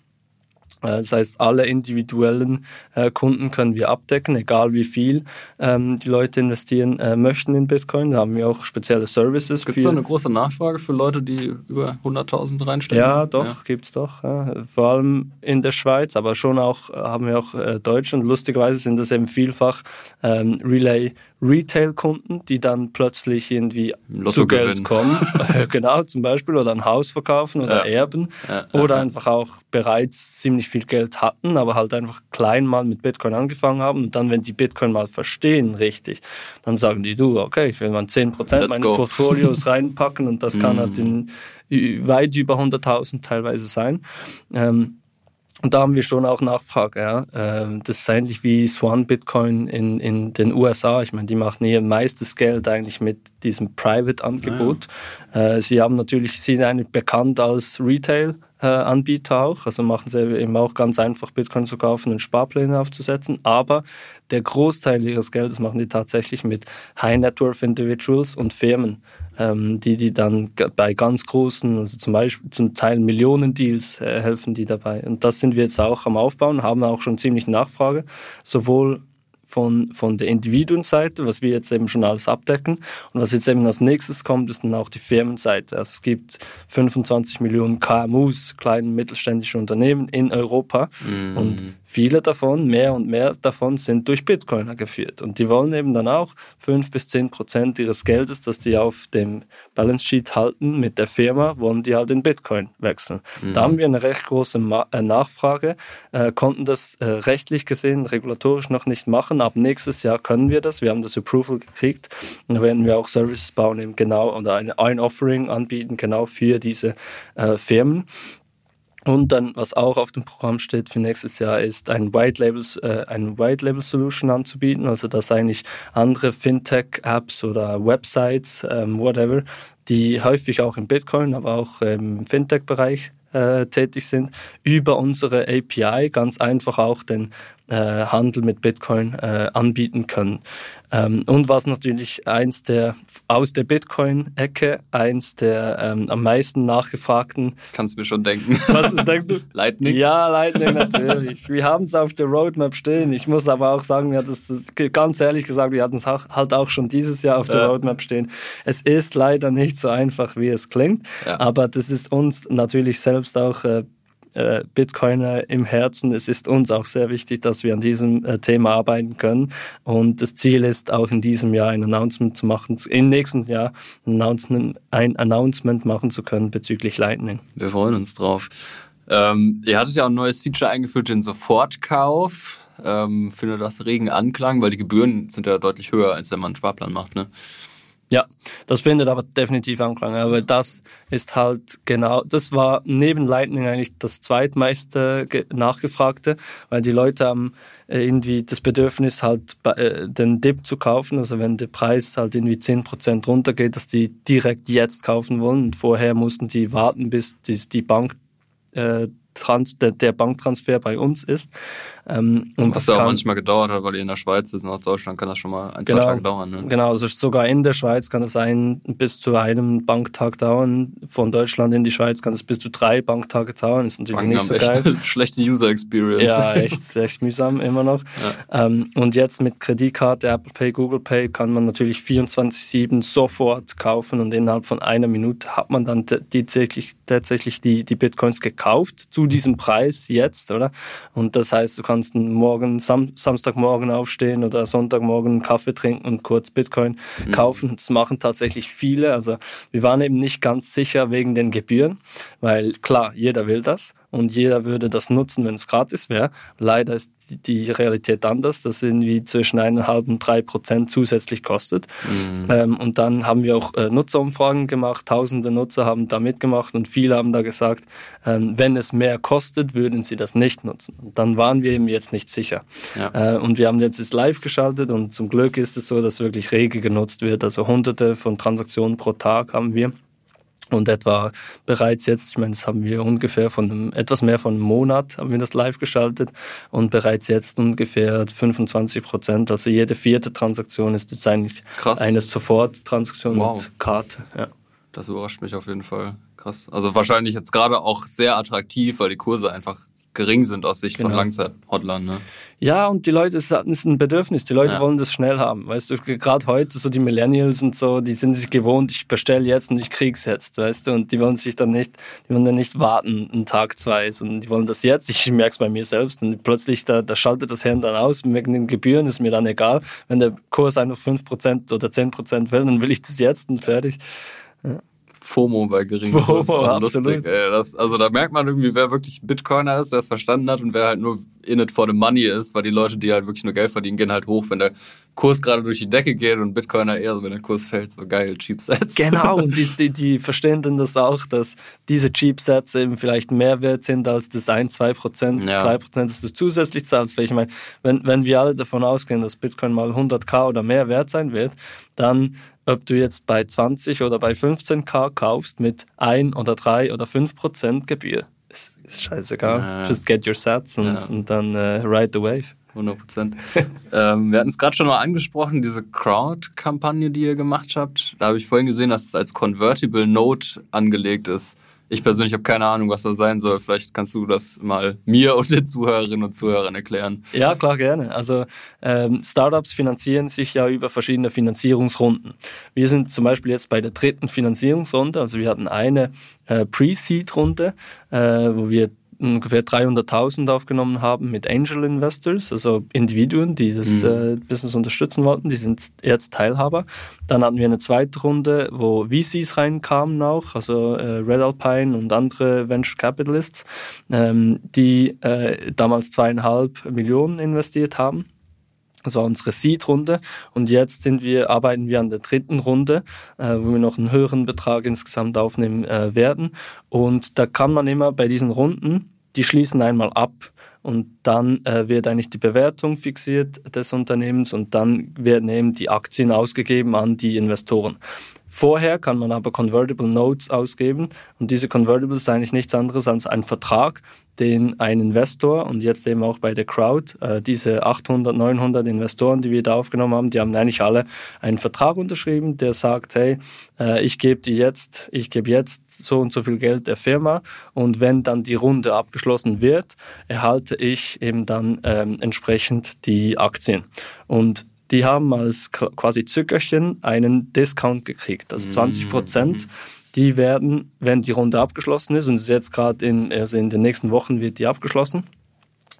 Äh, das heißt, alle individuellen äh, Kunden können wir abdecken, egal wie viel ähm, die Leute investieren äh, möchten in Bitcoin. Da haben wir auch spezielle Services. Gibt es da eine große Nachfrage für Leute, die über 100.000 reinstecken? Ja, doch, ja. gibt es doch. Ja. Vor allem in der Schweiz, aber schon auch haben wir auch äh, Deutschland. Lustigerweise sind das eben vielfach ähm, Relay Retail-Kunden, die dann plötzlich irgendwie Lotto zu Geld kommen, genau zum Beispiel, oder ein Haus verkaufen oder ja. erben, oder einfach auch bereits ziemlich viel Geld hatten, aber halt einfach klein mal mit Bitcoin angefangen haben und dann, wenn die Bitcoin mal verstehen richtig, dann sagen die, du, okay, ich will mal 10% meiner Portfolios reinpacken und das kann halt in weit über 100.000 teilweise sein. Ähm, und da haben wir schon auch Nachfrage. Ja. Ähm, das ist ähnlich wie Swan Bitcoin in, in den USA. Ich meine, die machen ihr meistes Geld eigentlich mit diesem Private-Angebot. Ah, ja. Sie haben natürlich, sie sind eigentlich bekannt als Retail-Anbieter auch. Also machen sie eben auch ganz einfach, Bitcoin zu kaufen und Sparpläne aufzusetzen. Aber der Großteil ihres Geldes machen die tatsächlich mit High Net Worth Individuals und Firmen ähm, die die dann bei ganz großen, also zum Beispiel zum Teil Millionen Deals äh, helfen die dabei. Und das sind wir jetzt auch am Aufbauen, haben auch schon ziemlich Nachfrage, sowohl von, von der Individuenseite, was wir jetzt eben schon alles abdecken. Und was jetzt eben als nächstes kommt, ist dann auch die Firmenseite. Also es gibt 25 Millionen KMUs, kleine mittelständische Unternehmen in Europa. Mhm. Und viele davon, mehr und mehr davon, sind durch Bitcoiner geführt. Und die wollen eben dann auch 5 bis 10 Prozent ihres Geldes, das die auf dem Balance Sheet halten, mit der Firma, wollen die halt in Bitcoin wechseln. Mhm. Da haben wir eine recht große Ma äh, Nachfrage, äh, konnten das äh, rechtlich gesehen, regulatorisch noch nicht machen machen. Ab nächstes Jahr können wir das. Wir haben das Approval gekriegt. Und da werden wir auch Services bauen, eben genau, oder ein, ein Offering anbieten, genau für diese äh, Firmen. Und dann, was auch auf dem Programm steht für nächstes Jahr, ist ein White Label, äh, ein White Label Solution anzubieten. Also, dass eigentlich andere Fintech-Apps oder Websites, ähm, whatever, die häufig auch im Bitcoin, aber auch im Fintech-Bereich äh, tätig sind, über unsere API ganz einfach auch den äh, Handel mit Bitcoin äh, anbieten können. Ähm, und was natürlich eins der aus der Bitcoin-Ecke eins der ähm, am meisten nachgefragten. Kannst du mir schon denken. Was denkst du? Lightning. Ja, Lightning natürlich. wir haben es auf der Roadmap stehen. Ich muss aber auch sagen, wir hatten es ganz ehrlich gesagt, wir hatten es halt auch schon dieses Jahr auf der ja. Roadmap stehen. Es ist leider nicht so einfach, wie es klingt, ja. aber das ist uns natürlich selbst auch äh, äh, Bitcoiner im Herzen. Es ist uns auch sehr wichtig, dass wir an diesem äh, Thema arbeiten können. Und das Ziel ist auch in diesem Jahr ein Announcement zu machen, im nächsten Jahr ein Announcement, ein Announcement machen zu können bezüglich Lightning. Wir freuen uns drauf. Ähm, ihr hattet ja auch ein neues Feature eingeführt, den Sofortkauf. Ähm, finde das regen Anklang, weil die Gebühren sind ja deutlich höher, als wenn man einen Sparplan macht. Ne? Ja, das findet aber definitiv Anklang. Aber das ist halt genau, das war neben Lightning eigentlich das zweitmeiste nachgefragte, weil die Leute haben äh, irgendwie das Bedürfnis halt äh, den Dip zu kaufen. Also wenn der Preis halt irgendwie zehn Prozent runtergeht, dass die direkt jetzt kaufen wollen. Und vorher mussten die warten, bis die, die Bank äh, Trans der, der Banktransfer bei uns ist. Ähm, und Was das ja auch manchmal gedauert hat, weil ihr in der Schweiz ist, nach Deutschland kann das schon mal ein, genau, zwei Tage dauern. Ne? Genau, also sogar in der Schweiz kann es ein bis zu einem Banktag dauern. Von Deutschland in die Schweiz kann es bis zu drei Banktage dauern. Das ist natürlich Banken nicht so geil. Schlechte User Experience. Ja, echt, echt mühsam immer noch. Ja. Ähm, und jetzt mit Kreditkarte, Apple Pay, Google Pay kann man natürlich 24-7 sofort kaufen und innerhalb von einer Minute hat man dann die, tatsächlich, tatsächlich die, die Bitcoins gekauft zu diesem Preis jetzt, oder? Und das heißt, du kannst morgen, Sam Samstagmorgen aufstehen oder Sonntagmorgen einen Kaffee trinken und kurz Bitcoin mhm. kaufen. Das machen tatsächlich viele. Also wir waren eben nicht ganz sicher wegen den Gebühren, weil klar, jeder will das. Und jeder würde das nutzen, wenn es gratis wäre. Leider ist die Realität anders, dass irgendwie zwischen eineinhalb und drei Prozent zusätzlich kostet. Mhm. Ähm, und dann haben wir auch äh, Nutzerumfragen gemacht, tausende Nutzer haben da mitgemacht und viele haben da gesagt, ähm, wenn es mehr kostet, würden sie das nicht nutzen. Und dann waren wir eben jetzt nicht sicher. Ja. Äh, und wir haben jetzt das live geschaltet und zum Glück ist es so, dass wirklich rege genutzt wird. Also hunderte von Transaktionen pro Tag haben wir. Und etwa bereits jetzt, ich meine, das haben wir ungefähr von einem, etwas mehr von einem Monat haben wir das live geschaltet und bereits jetzt ungefähr 25 Prozent. Also jede vierte Transaktion ist jetzt eigentlich Krass. eine Soforttransaktion wow. mit Karte. Ja. Das überrascht mich auf jeden Fall. Krass. Also wahrscheinlich jetzt gerade auch sehr attraktiv, weil die Kurse einfach gering sind aus Sicht genau. von Langzeit-Hotline. Ne? Ja, und die Leute, es ist ein Bedürfnis. Die Leute ja. wollen das schnell haben. Weißt du, gerade heute, so die Millennials und so, die sind sich gewohnt, ich bestelle jetzt und ich krieg's jetzt, weißt du, und die wollen sich dann nicht, die wollen dann nicht warten, einen Tag, zwei, sondern die wollen das jetzt. Ich merke es bei mir selbst und plötzlich, da, da schaltet das Hirn dann aus, wegen den Gebühren ist mir dann egal. Wenn der Kurs einfach 5% oder 10% will, dann will ich das jetzt und fertig. FOMO bei geringen FOMO, Kursen. Lustig, ey. Das, also da merkt man irgendwie, wer wirklich Bitcoiner ist, wer es verstanden hat und wer halt nur in it for the money ist, weil die Leute, die halt wirklich nur Geld verdienen, gehen halt hoch, wenn der Kurs gerade durch die Decke geht und Bitcoiner eher so, wenn der Kurs fällt, so geil, Cheap Sets. Genau, und die, die, die verstehen dann das auch, dass diese Cheap Sets eben vielleicht mehr wert sind als das 1, 2 Prozent, ja. 3 Prozent, das du zusätzlich zahlst. Weil ich meine, wenn, wenn wir alle davon ausgehen, dass Bitcoin mal 100k oder mehr wert sein wird, dann ob du jetzt bei 20 oder bei 15k kaufst mit 1 oder 3 oder 5 Prozent Gebühr. Ist, ist scheißegal. Ja. Just get your sets und, ja. und dann uh, ride the wave. 100 Prozent. ähm, wir hatten es gerade schon mal angesprochen, diese Crowd-Kampagne, die ihr gemacht habt. Da habe ich vorhin gesehen, dass es als Convertible Note angelegt ist. Ich persönlich habe keine Ahnung, was das sein soll. Vielleicht kannst du das mal mir und den Zuhörerinnen und Zuhörern erklären. Ja, klar, gerne. Also ähm, Startups finanzieren sich ja über verschiedene Finanzierungsrunden. Wir sind zum Beispiel jetzt bei der dritten Finanzierungsrunde. Also wir hatten eine äh, Pre-Seed-Runde, äh, wo wir ungefähr 300.000 aufgenommen haben mit Angel Investors, also Individuen, die das mhm. äh, Business unterstützen wollten, die sind jetzt Teilhaber. Dann hatten wir eine zweite Runde, wo VCs reinkamen auch, also äh, Red Alpine und andere Venture Capitalists, ähm, die äh, damals zweieinhalb Millionen investiert haben. Das war unsere Seed-Runde und jetzt sind wir, arbeiten wir an der dritten Runde, äh, wo wir noch einen höheren Betrag insgesamt aufnehmen äh, werden. Und da kann man immer bei diesen Runden, die schließen einmal ab und dann äh, wird eigentlich die Bewertung fixiert des Unternehmens und dann werden eben die Aktien ausgegeben an die Investoren. Vorher kann man aber Convertible Notes ausgeben und diese Convertibles ist eigentlich nichts anderes als ein Vertrag, den ein Investor und jetzt eben auch bei der Crowd, äh, diese 800, 900 Investoren, die wir da aufgenommen haben, die haben eigentlich alle einen Vertrag unterschrieben, der sagt, hey, äh, ich gebe dir jetzt, ich gebe jetzt so und so viel Geld der Firma und wenn dann die Runde abgeschlossen wird, erhalte ich eben dann ähm, entsprechend die Aktien. Und die haben als quasi Zückerchen einen Discount gekriegt, also 20 Prozent. Mhm die werden, wenn die Runde abgeschlossen ist, und es ist jetzt gerade in, also in den nächsten Wochen wird die abgeschlossen,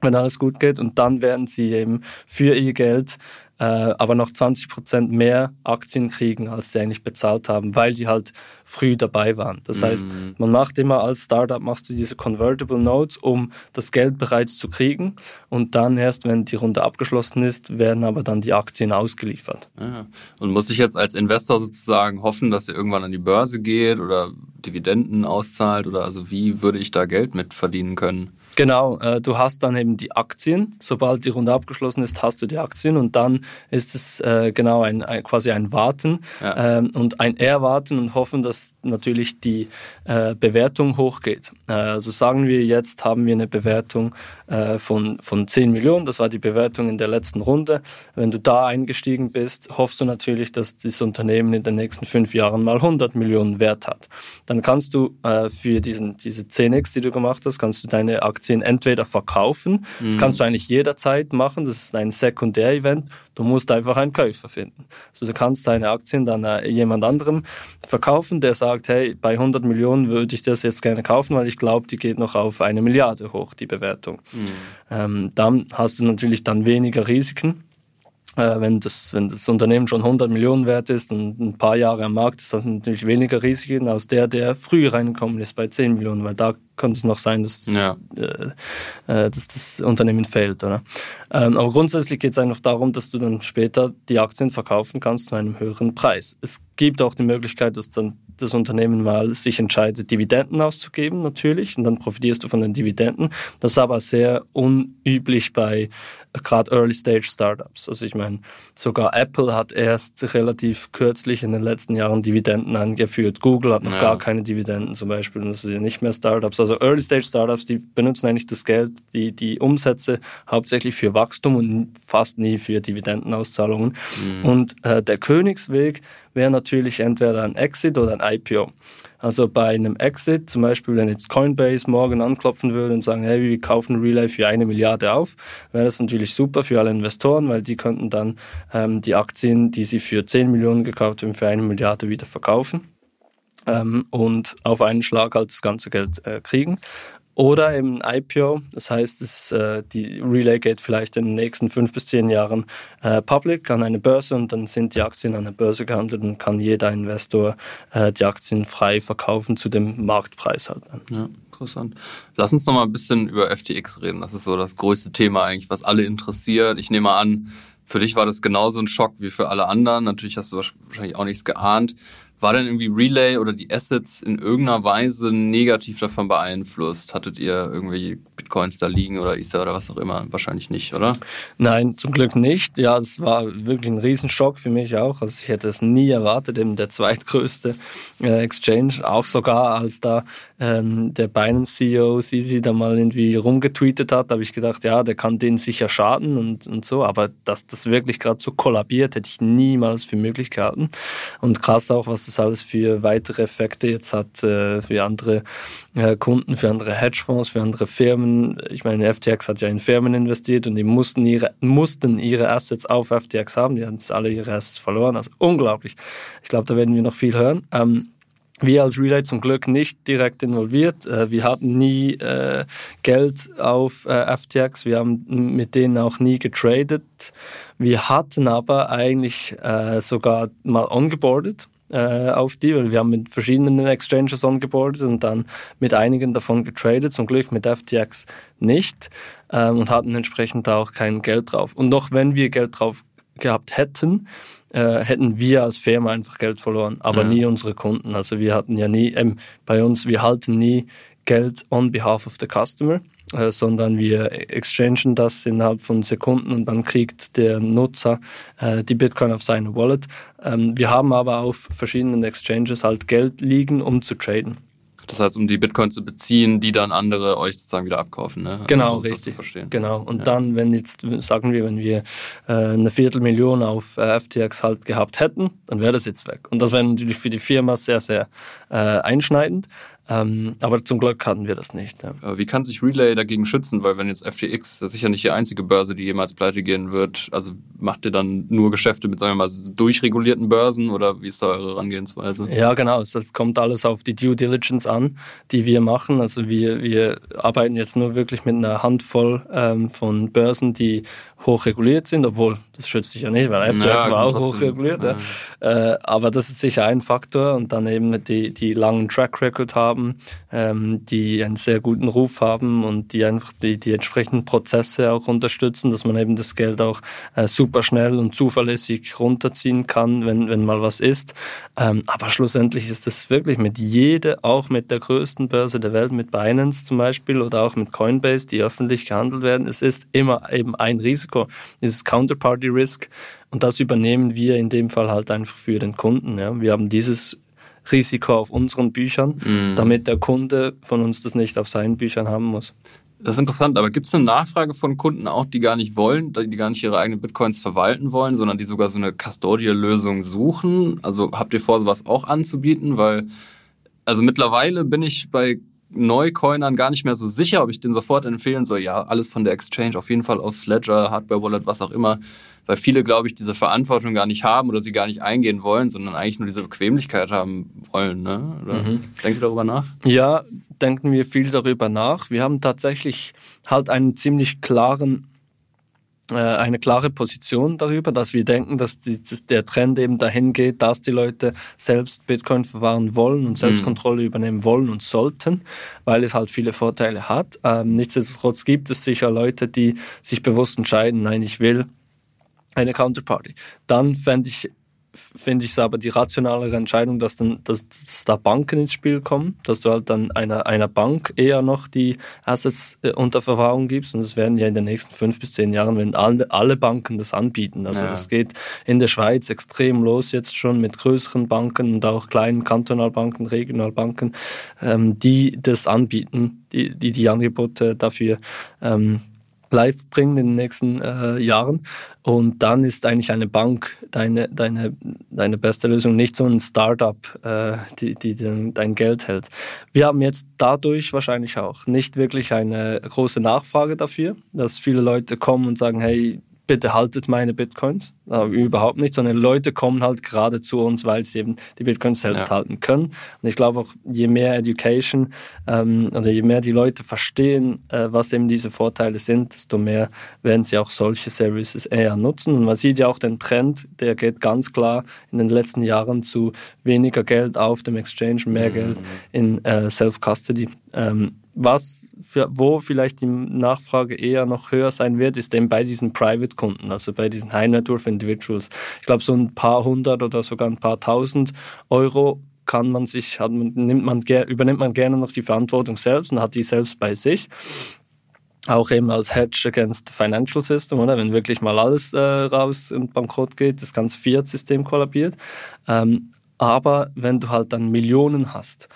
wenn alles gut geht, und dann werden sie eben für ihr Geld äh, aber noch 20 Prozent mehr Aktien kriegen, als sie eigentlich bezahlt haben, weil sie halt früh dabei waren. Das heißt, mhm. man macht immer als Startup machst du diese Convertible Notes, um das Geld bereits zu kriegen und dann erst, wenn die Runde abgeschlossen ist, werden aber dann die Aktien ausgeliefert. Ja. Und muss ich jetzt als Investor sozusagen hoffen, dass ihr irgendwann an die Börse geht oder Dividenden auszahlt oder also wie würde ich da Geld mit verdienen können? Genau, äh, du hast dann eben die Aktien. Sobald die Runde abgeschlossen ist, hast du die Aktien und dann ist es äh, genau ein, ein quasi ein Warten ja. ähm, und ein Erwarten und hoffen, dass natürlich die äh, Bewertung hochgeht. Äh, also sagen wir jetzt haben wir eine Bewertung äh, von von 10 Millionen. Das war die Bewertung in der letzten Runde. Wenn du da eingestiegen bist, hoffst du natürlich, dass das Unternehmen in den nächsten fünf Jahren mal 100 Millionen Wert hat. Dann kannst du äh, für diesen diese 10x, die du gemacht hast, kannst du deine Aktien Aktien entweder verkaufen, mhm. das kannst du eigentlich jederzeit machen, das ist ein Sekundärevent, du musst einfach einen Käufer finden. Also du kannst deine Aktien dann äh, jemand anderem verkaufen, der sagt, hey, bei 100 Millionen würde ich das jetzt gerne kaufen, weil ich glaube, die geht noch auf eine Milliarde hoch, die Bewertung. Mhm. Ähm, dann hast du natürlich dann weniger Risiken wenn, das, wenn das Unternehmen schon 100 Millionen wert ist und ein paar Jahre am Markt, ist das natürlich weniger Risiken als der, der früh reingekommen ist bei 10 Millionen, weil da könnte es noch sein, dass, ja. äh, äh, dass das Unternehmen fehlt. Oder? Ähm, aber grundsätzlich geht es einfach darum, dass du dann später die Aktien verkaufen kannst zu einem höheren Preis. Es gibt auch die Möglichkeit, dass dann das Unternehmen mal sich entscheidet, Dividenden auszugeben, natürlich, und dann profitierst du von den Dividenden. Das ist aber sehr unüblich bei gerade Early-Stage-Startups. Also ich meine, sogar Apple hat erst relativ kürzlich in den letzten Jahren Dividenden angeführt. Google hat noch ja. gar keine Dividenden zum Beispiel und das sind ja nicht mehr Startups. Also Early-Stage-Startups, die benutzen eigentlich das Geld, die, die Umsätze hauptsächlich für Wachstum und fast nie für Dividendenauszahlungen. Mhm. Und äh, der Königsweg wäre natürlich entweder ein Exit oder ein IPO. Also bei einem Exit, zum Beispiel, wenn jetzt Coinbase morgen anklopfen würde und sagen, hey, wir kaufen Relay für eine Milliarde auf, wäre das natürlich super für alle Investoren, weil die könnten dann ähm, die Aktien, die sie für 10 Millionen gekauft haben, für eine Milliarde wieder verkaufen ähm, und auf einen Schlag halt das ganze Geld äh, kriegen. Oder ein IPO, das heißt, es, äh, die Relay geht vielleicht in den nächsten fünf bis zehn Jahren äh, public an eine Börse und dann sind die Aktien an der Börse gehandelt und kann jeder Investor äh, die Aktien frei verkaufen zu dem Marktpreis halt. Ja, interessant. Lass uns noch mal ein bisschen über FTX reden. Das ist so das größte Thema eigentlich, was alle interessiert. Ich nehme an, für dich war das genauso ein Schock wie für alle anderen. Natürlich hast du wahrscheinlich auch nichts geahnt. War denn irgendwie Relay oder die Assets in irgendeiner Weise negativ davon beeinflusst? Hattet ihr irgendwie Bitcoins da liegen oder Ether oder was auch immer? Wahrscheinlich nicht, oder? Nein, zum Glück nicht. Ja, es war wirklich ein Riesenschock für mich auch. Also ich hätte es nie erwartet, eben der zweitgrößte äh, Exchange, auch sogar als da ähm, der Binance-CEO Sisi da mal irgendwie rumgetweetet hat, habe ich gedacht, ja, der kann denen sicher schaden und, und so, aber dass das wirklich gerade so kollabiert, hätte ich niemals für möglich gehalten. Und krass auch, was das alles für weitere Effekte jetzt hat äh, für andere äh, Kunden, für andere Hedgefonds, für andere Firmen. Ich meine, FTX hat ja in Firmen investiert und die mussten ihre, mussten ihre Assets auf FTX haben. Die haben jetzt alle ihre Assets verloren. Also unglaublich. Ich glaube, da werden wir noch viel hören. Ähm, wir als Relay zum Glück nicht direkt involviert. Äh, wir hatten nie äh, Geld auf äh, FTX. Wir haben mit denen auch nie getradet. Wir hatten aber eigentlich äh, sogar mal ongeboardet äh, auf die, weil wir haben mit verschiedenen Exchanges ongeboardet und dann mit einigen davon getradet, zum Glück mit FTX nicht ähm, und hatten entsprechend auch kein Geld drauf. Und noch wenn wir Geld drauf gehabt hätten, äh, hätten wir als Firma einfach Geld verloren, aber ja. nie unsere Kunden. Also wir hatten ja nie, ähm, bei uns, wir halten nie Geld on behalf of the customer, äh, sondern wir exchangen das innerhalb von Sekunden und dann kriegt der Nutzer äh, die Bitcoin auf seine Wallet. Ähm, wir haben aber auf verschiedenen Exchanges halt Geld liegen, um zu traden. Das heißt, um die Bitcoin zu beziehen, die dann andere euch sozusagen wieder abkaufen. Ne? Also genau, so richtig. Genau. Und ja. dann, wenn jetzt, sagen wir, wenn wir äh, eine Viertelmillion auf äh, FTX halt gehabt hätten, dann wäre das jetzt weg. Und das wäre natürlich für die Firma sehr, sehr äh, einschneidend. Ähm, aber zum Glück hatten wir das nicht. Ja. Wie kann sich Relay dagegen schützen? Weil wenn jetzt FTX, das ist sicher nicht die einzige Börse, die jemals pleite gehen wird, also macht ihr dann nur Geschäfte mit, sagen wir mal, durchregulierten Börsen oder wie ist da eure Herangehensweise? Ja, genau. Es kommt alles auf die Due Diligence an, die wir machen. Also wir, wir arbeiten jetzt nur wirklich mit einer Handvoll ähm, von Börsen, die hochreguliert sind, obwohl das schützt sich ja nicht, weil FTX ja, war auch hochreguliert. Ja. Ja. Äh, aber das ist sicher ein Faktor und dann eben die, die langen Track Record haben, ähm, die einen sehr guten Ruf haben und die einfach die, die entsprechenden Prozesse auch unterstützen, dass man eben das Geld auch äh, super schnell und zuverlässig runterziehen kann, wenn, wenn mal was ist. Ähm, aber schlussendlich ist das wirklich mit jeder, auch mit der größten Börse der Welt, mit Binance zum Beispiel oder auch mit Coinbase, die öffentlich gehandelt werden, es ist immer eben ein Risiko, dieses Counterparty Risk und das übernehmen wir in dem Fall halt einfach für den Kunden. Ja. Wir haben dieses Risiko auf unseren Büchern, mhm. damit der Kunde von uns das nicht auf seinen Büchern haben muss. Das ist interessant, aber gibt es eine Nachfrage von Kunden auch, die gar nicht wollen, die gar nicht ihre eigenen Bitcoins verwalten wollen, sondern die sogar so eine Custodial-Lösung suchen? Also habt ihr vor, sowas auch anzubieten? Weil, also mittlerweile bin ich bei Neucoinern gar nicht mehr so sicher, ob ich den sofort empfehlen soll. Ja, alles von der Exchange, auf jeden Fall aufs Ledger, Hardware Wallet, was auch immer weil viele, glaube ich, diese Verantwortung gar nicht haben oder sie gar nicht eingehen wollen, sondern eigentlich nur diese Bequemlichkeit haben wollen. Ne? Oder mhm. Denkt ihr darüber nach? Ja, denken wir viel darüber nach. Wir haben tatsächlich halt einen ziemlich klaren eine klare Position darüber, dass wir denken, dass, die, dass, der Trend eben dahin geht, dass die Leute selbst Bitcoin verwahren wollen und Selbstkontrolle mhm. übernehmen wollen und sollten, weil es halt viele Vorteile hat. Ähm, nichtsdestotrotz gibt es sicher Leute, die sich bewusst entscheiden, nein, ich will eine Counterparty. Dann fände ich finde ich es aber die rationalere Entscheidung, dass dann, dass, dass, da Banken ins Spiel kommen, dass du halt dann einer, einer Bank eher noch die Assets äh, unter Verwahrung gibst und es werden ja in den nächsten fünf bis zehn Jahren, wenn alle, alle Banken das anbieten. Also ja. das geht in der Schweiz extrem los jetzt schon mit größeren Banken und auch kleinen Kantonalbanken, Regionalbanken, ähm, die das anbieten, die die, die Angebote dafür ähm, live bringen in den nächsten äh, Jahren. Und dann ist eigentlich eine Bank deine, deine, deine beste Lösung, nicht so ein Startup, äh, die, die dein, dein Geld hält. Wir haben jetzt dadurch wahrscheinlich auch nicht wirklich eine große Nachfrage dafür, dass viele Leute kommen und sagen, hey, bitte haltet meine Bitcoins. Aber überhaupt nicht, sondern Leute kommen halt gerade zu uns, weil sie eben die Bitcoins selbst ja. halten können. Und ich glaube auch, je mehr Education ähm, oder je mehr die Leute verstehen, äh, was eben diese Vorteile sind, desto mehr werden sie auch solche Services eher nutzen. Und man sieht ja auch den Trend, der geht ganz klar in den letzten Jahren zu weniger Geld auf dem Exchange, mehr mhm. Geld in äh, Self-Custody. Ähm, was für, wo vielleicht die Nachfrage eher noch höher sein wird, ist eben bei diesen Private-Kunden, also bei diesen High-Net-Worth-Individuals. Ich glaube, so ein paar hundert oder sogar ein paar tausend Euro kann man sich, hat man, nimmt man, übernimmt man gerne noch die Verantwortung selbst und hat die selbst bei sich. Auch eben als Hedge against the Financial System, oder? Wenn wirklich mal alles äh, raus und bankrott geht, das ganze Fiat-System kollabiert. Ähm, aber wenn du halt dann Millionen hast,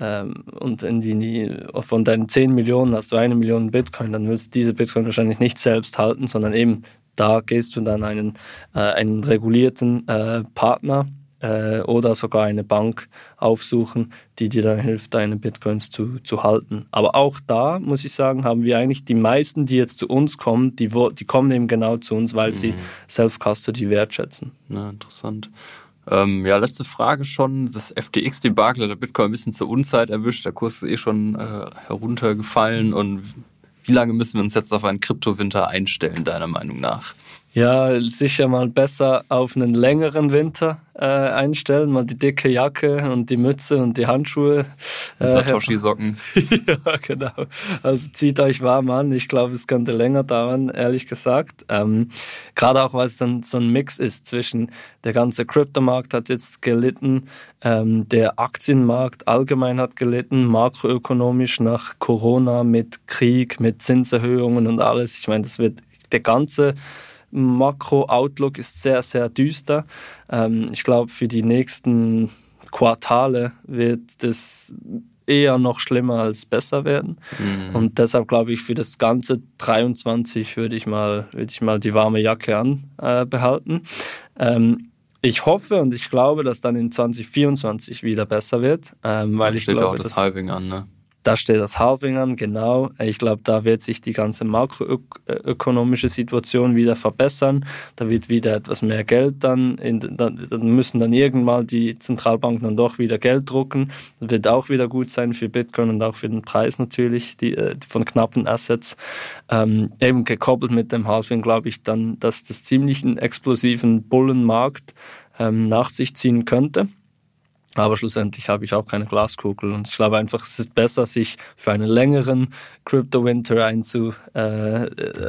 ähm, und in die, von deinen 10 Millionen hast du eine Million Bitcoin, dann willst du diese Bitcoin wahrscheinlich nicht selbst halten, sondern eben da gehst du dann einen, äh, einen regulierten äh, Partner äh, oder sogar eine Bank aufsuchen, die dir dann hilft, deine Bitcoins zu, zu halten. Aber auch da, muss ich sagen, haben wir eigentlich die meisten, die jetzt zu uns kommen, die, die kommen eben genau zu uns, weil mhm. sie Self-Custody wertschätzen. Ja, interessant. Ähm, ja, letzte Frage schon. Das FTX-Debakel hat der Bitcoin ein bisschen zur Unzeit erwischt. Der Kurs ist eh schon äh, heruntergefallen. Und wie lange müssen wir uns jetzt auf einen Kryptowinter einstellen, deiner Meinung nach? Ja, sicher mal besser auf einen längeren Winter äh, einstellen, mal die dicke Jacke und die Mütze und die Handschuhe. Äh, Satoshi-Socken. ja, genau. Also zieht euch warm an. Ich glaube, es könnte länger dauern, ehrlich gesagt. Ähm, Gerade auch, weil es dann so ein Mix ist zwischen der ganze Kryptomarkt hat jetzt gelitten, ähm, der Aktienmarkt allgemein hat gelitten, makroökonomisch nach Corona mit Krieg, mit Zinserhöhungen und alles. Ich meine, das wird der ganze Makro-Outlook ist sehr, sehr düster. Ähm, ich glaube, für die nächsten Quartale wird das eher noch schlimmer als besser werden. Mhm. Und deshalb glaube ich, für das ganze 23 würde ich mal, würde ich mal die warme Jacke anbehalten. Äh, ähm, ich hoffe und ich glaube, dass dann in 2024 wieder besser wird, ähm, weil da ich steht glaube, auch das Halving an, ne? Da steht das Halving an, genau. Ich glaube, da wird sich die ganze makroökonomische Situation wieder verbessern. Da wird wieder etwas mehr Geld dann, in, dann, dann müssen dann irgendwann die Zentralbanken dann doch wieder Geld drucken. Das wird auch wieder gut sein für Bitcoin und auch für den Preis natürlich die, äh, von knappen Assets. Ähm, eben gekoppelt mit dem Halving glaube ich dann, dass das ziemlich einen explosiven Bullenmarkt ähm, nach sich ziehen könnte. Aber schlussendlich habe ich auch keine Glaskugel und ich glaube einfach, es ist besser, sich für einen längeren Crypto Winter einzu, äh,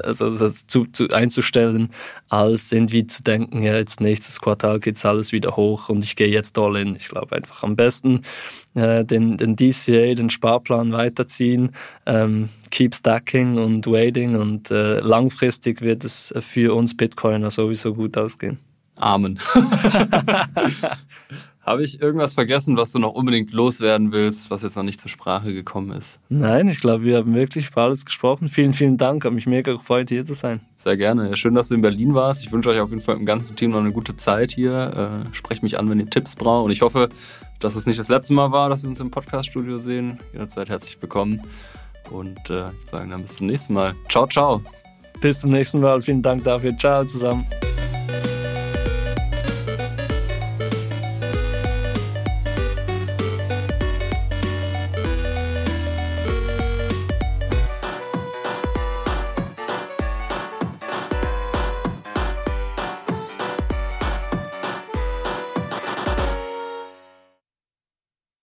also, also zu, zu, einzustellen, als irgendwie zu denken, ja, jetzt nächstes Quartal geht's alles wieder hoch und ich gehe jetzt all in. Ich glaube einfach am besten äh, den, den DCA, den Sparplan weiterziehen, ähm, keep stacking und waiting und äh, langfristig wird es für uns Bitcoiner sowieso gut ausgehen. Amen. Habe ich irgendwas vergessen, was du noch unbedingt loswerden willst, was jetzt noch nicht zur Sprache gekommen ist? Nein, ich glaube, wir haben wirklich über alles gesprochen. Vielen, vielen Dank. Hat mich mega gefreut, hier zu sein. Sehr gerne. Schön, dass du in Berlin warst. Ich wünsche euch auf jeden Fall im ganzen Team noch eine gute Zeit hier. Äh, sprecht mich an, wenn ihr Tipps braucht. Und ich hoffe, dass es nicht das letzte Mal war, dass wir uns im Podcaststudio sehen. Jederzeit herzlich willkommen. Und äh, ich würde sagen, dann bis zum nächsten Mal. Ciao, ciao. Bis zum nächsten Mal. Vielen Dank dafür. Ciao zusammen.